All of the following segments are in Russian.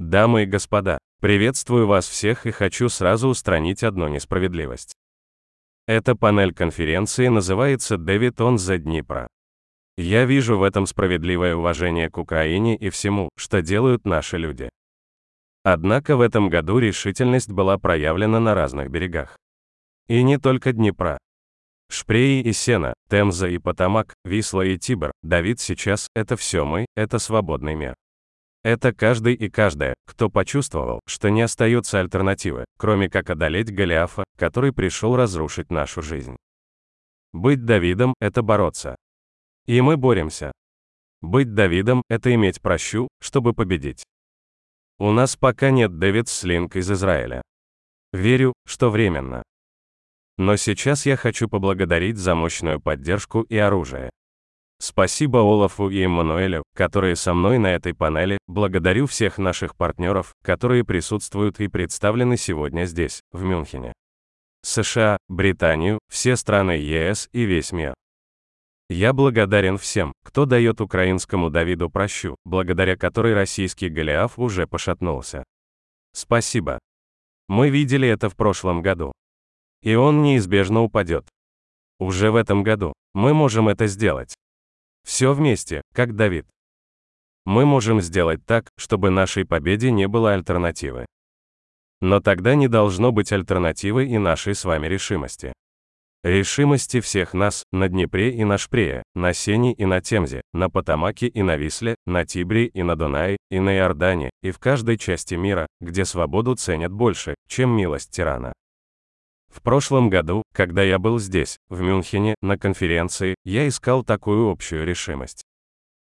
Дамы и господа, приветствую вас всех и хочу сразу устранить одну несправедливость. Эта панель конференции называется «Дэвид он за Днепра». Я вижу в этом справедливое уважение к Украине и всему, что делают наши люди. Однако в этом году решительность была проявлена на разных берегах. И не только Днепра. Шпреи и Сена, Темза и Потамак, Висла и Тибр, Давид сейчас – это все мы, это свободный мир. Это каждый и каждая, кто почувствовал, что не остается альтернативы, кроме как одолеть Голиафа, который пришел разрушить нашу жизнь. Быть Давидом – это бороться. И мы боремся. Быть Давидом – это иметь прощу, чтобы победить. У нас пока нет Дэвид Слинг из Израиля. Верю, что временно. Но сейчас я хочу поблагодарить за мощную поддержку и оружие. Спасибо Олафу и Эммануэлю, которые со мной на этой панели, благодарю всех наших партнеров, которые присутствуют и представлены сегодня здесь, в Мюнхене. США, Британию, все страны ЕС и весь мир. Я благодарен всем, кто дает украинскому Давиду прощу, благодаря которой российский Голиаф уже пошатнулся. Спасибо. Мы видели это в прошлом году. И он неизбежно упадет. Уже в этом году мы можем это сделать. Все вместе, как Давид. Мы можем сделать так, чтобы нашей победе не было альтернативы. Но тогда не должно быть альтернативы и нашей с вами решимости. Решимости всех нас, на Днепре и на Шпрее, на Сене и на Темзе, на Потамаке и на Висле, на Тибре и на Дунае, и на Иордане, и в каждой части мира, где свободу ценят больше, чем милость тирана. В прошлом году, когда я был здесь, в Мюнхене, на конференции, я искал такую общую решимость.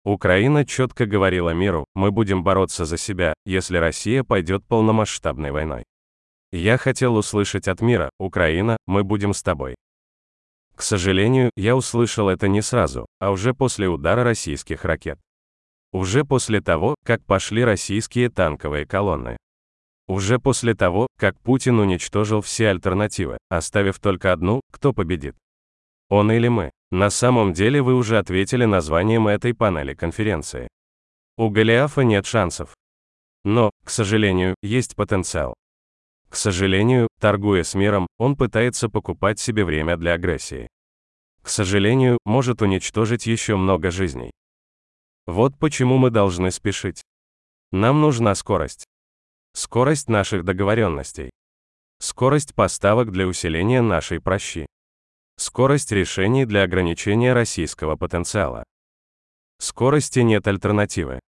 Украина четко говорила миру, мы будем бороться за себя, если Россия пойдет полномасштабной войной. Я хотел услышать от мира, Украина, мы будем с тобой. К сожалению, я услышал это не сразу, а уже после удара российских ракет. Уже после того, как пошли российские танковые колонны. Уже после того, как Путин уничтожил все альтернативы, оставив только одну, кто победит. Он или мы. На самом деле вы уже ответили названием этой панели конференции. У Голиафа нет шансов. Но, к сожалению, есть потенциал. К сожалению, торгуя с миром, он пытается покупать себе время для агрессии. К сожалению, может уничтожить еще много жизней. Вот почему мы должны спешить. Нам нужна скорость. Скорость наших договоренностей. Скорость поставок для усиления нашей прощи. Скорость решений для ограничения российского потенциала. Скорости нет альтернативы.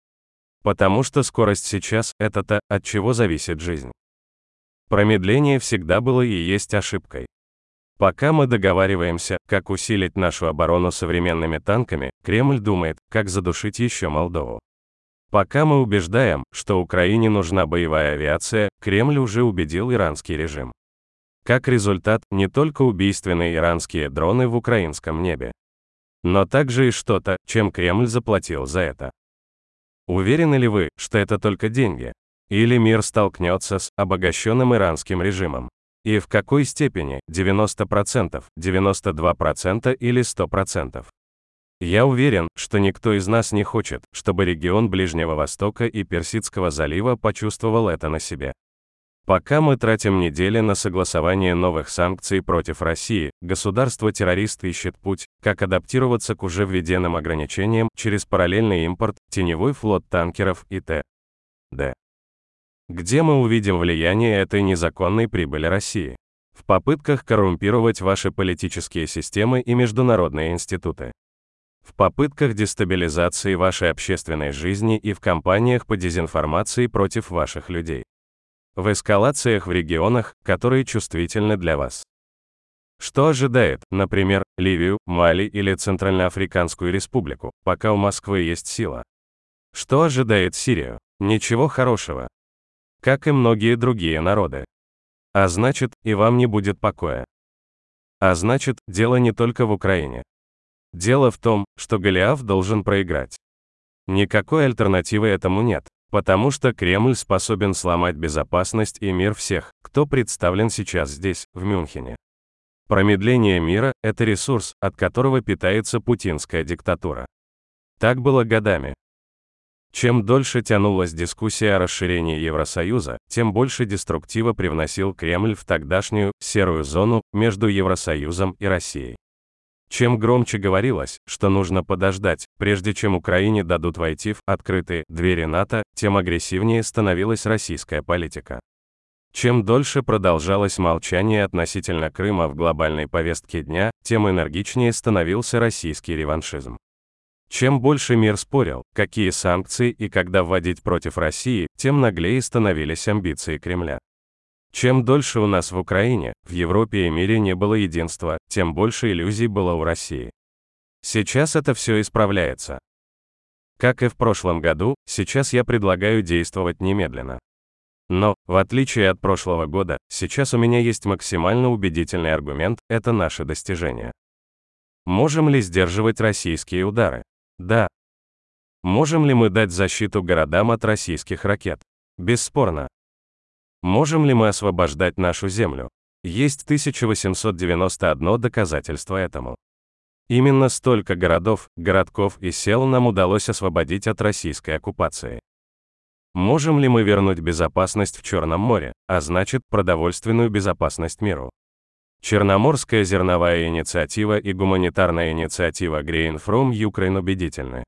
Потому что скорость сейчас – это то, от чего зависит жизнь. Промедление всегда было и есть ошибкой. Пока мы договариваемся, как усилить нашу оборону современными танками, Кремль думает, как задушить еще Молдову. Пока мы убеждаем, что Украине нужна боевая авиация, Кремль уже убедил иранский режим. Как результат, не только убийственные иранские дроны в украинском небе, но также и что-то, чем Кремль заплатил за это. Уверены ли вы, что это только деньги? Или мир столкнется с обогащенным иранским режимом? И в какой степени? 90%, 92% или 100%? Я уверен, что никто из нас не хочет, чтобы регион Ближнего Востока и Персидского залива почувствовал это на себе. Пока мы тратим недели на согласование новых санкций против России, государство-террорист ищет путь, как адаптироваться к уже введенным ограничениям через параллельный импорт, теневой флот танкеров и т.д. Где мы увидим влияние этой незаконной прибыли России? В попытках коррумпировать ваши политические системы и международные институты в попытках дестабилизации вашей общественной жизни и в кампаниях по дезинформации против ваших людей. В эскалациях в регионах, которые чувствительны для вас. Что ожидает, например, Ливию, Мали или Центральноафриканскую республику, пока у Москвы есть сила? Что ожидает Сирию? Ничего хорошего. Как и многие другие народы. А значит, и вам не будет покоя. А значит, дело не только в Украине. Дело в том, что Голиаф должен проиграть. Никакой альтернативы этому нет, потому что Кремль способен сломать безопасность и мир всех, кто представлен сейчас здесь, в Мюнхене. Промедление мира – это ресурс, от которого питается путинская диктатура. Так было годами. Чем дольше тянулась дискуссия о расширении Евросоюза, тем больше деструктива привносил Кремль в тогдашнюю серую зону между Евросоюзом и Россией. Чем громче говорилось, что нужно подождать, прежде чем Украине дадут войти в открытые двери НАТО, тем агрессивнее становилась российская политика. Чем дольше продолжалось молчание относительно Крыма в глобальной повестке дня, тем энергичнее становился российский реваншизм. Чем больше мир спорил, какие санкции и когда вводить против России, тем наглее становились амбиции Кремля. Чем дольше у нас в Украине, в Европе и мире не было единства, тем больше иллюзий было у России. Сейчас это все исправляется. Как и в прошлом году, сейчас я предлагаю действовать немедленно. Но, в отличие от прошлого года, сейчас у меня есть максимально убедительный аргумент – это наше достижение. Можем ли сдерживать российские удары? Да. Можем ли мы дать защиту городам от российских ракет? Бесспорно. Можем ли мы освобождать нашу землю? Есть 1891 доказательство этому. Именно столько городов, городков и сел нам удалось освободить от российской оккупации. Можем ли мы вернуть безопасность в Черном море, а значит, продовольственную безопасность миру? Черноморская зерновая инициатива и гуманитарная инициатива Green from Ukraine убедительны.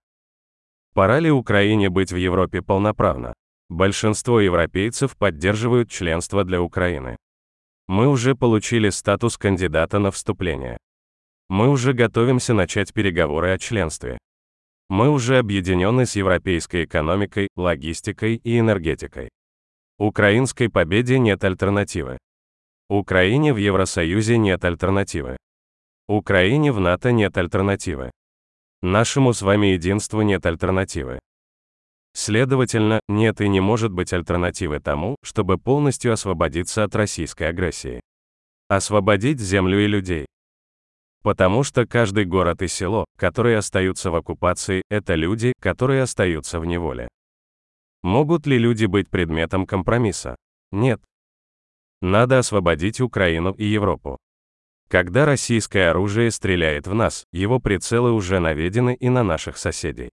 Пора ли Украине быть в Европе полноправно? Большинство европейцев поддерживают членство для Украины. Мы уже получили статус кандидата на вступление. Мы уже готовимся начать переговоры о членстве. Мы уже объединены с европейской экономикой, логистикой и энергетикой. Украинской победе нет альтернативы. Украине в Евросоюзе нет альтернативы. Украине в НАТО нет альтернативы. Нашему с вами единству нет альтернативы. Следовательно, нет и не может быть альтернативы тому, чтобы полностью освободиться от российской агрессии. Освободить землю и людей. Потому что каждый город и село, которые остаются в оккупации, это люди, которые остаются в неволе. Могут ли люди быть предметом компромисса? Нет. Надо освободить Украину и Европу. Когда российское оружие стреляет в нас, его прицелы уже наведены и на наших соседей.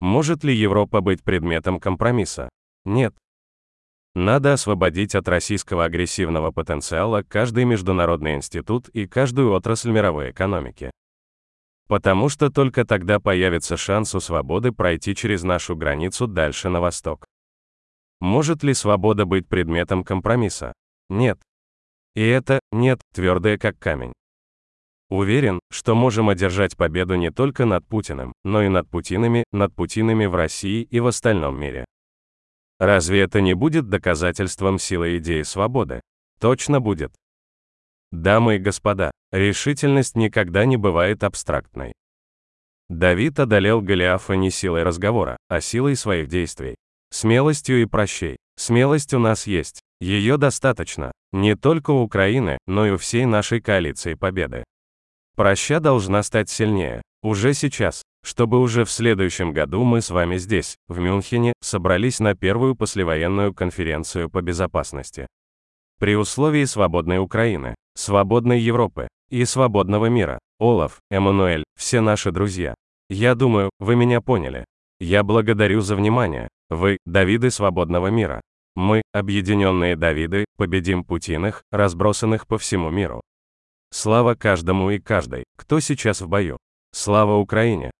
Может ли Европа быть предметом компромисса? Нет. Надо освободить от российского агрессивного потенциала каждый международный институт и каждую отрасль мировой экономики. Потому что только тогда появится шанс у свободы пройти через нашу границу дальше на восток. Может ли свобода быть предметом компромисса? Нет. И это «нет» твердое как камень. Уверен, что можем одержать победу не только над Путиным, но и над Путинами, над Путинами в России и в остальном мире. Разве это не будет доказательством силы идеи свободы? Точно будет. Дамы и господа, решительность никогда не бывает абстрактной. Давид одолел Голиафа не силой разговора, а силой своих действий. Смелостью и прощей. Смелость у нас есть. Ее достаточно, не только у Украины, но и у всей нашей коалиции победы. Проща должна стать сильнее, уже сейчас, чтобы уже в следующем году мы с вами здесь, в Мюнхене, собрались на первую послевоенную конференцию по безопасности. При условии свободной Украины, свободной Европы и свободного мира. Олаф, Эммануэль, все наши друзья. Я думаю, вы меня поняли. Я благодарю за внимание. Вы, Давиды свободного мира. Мы, объединенные Давиды, победим Путиных, разбросанных по всему миру. Слава каждому и каждой, кто сейчас в бою. Слава Украине!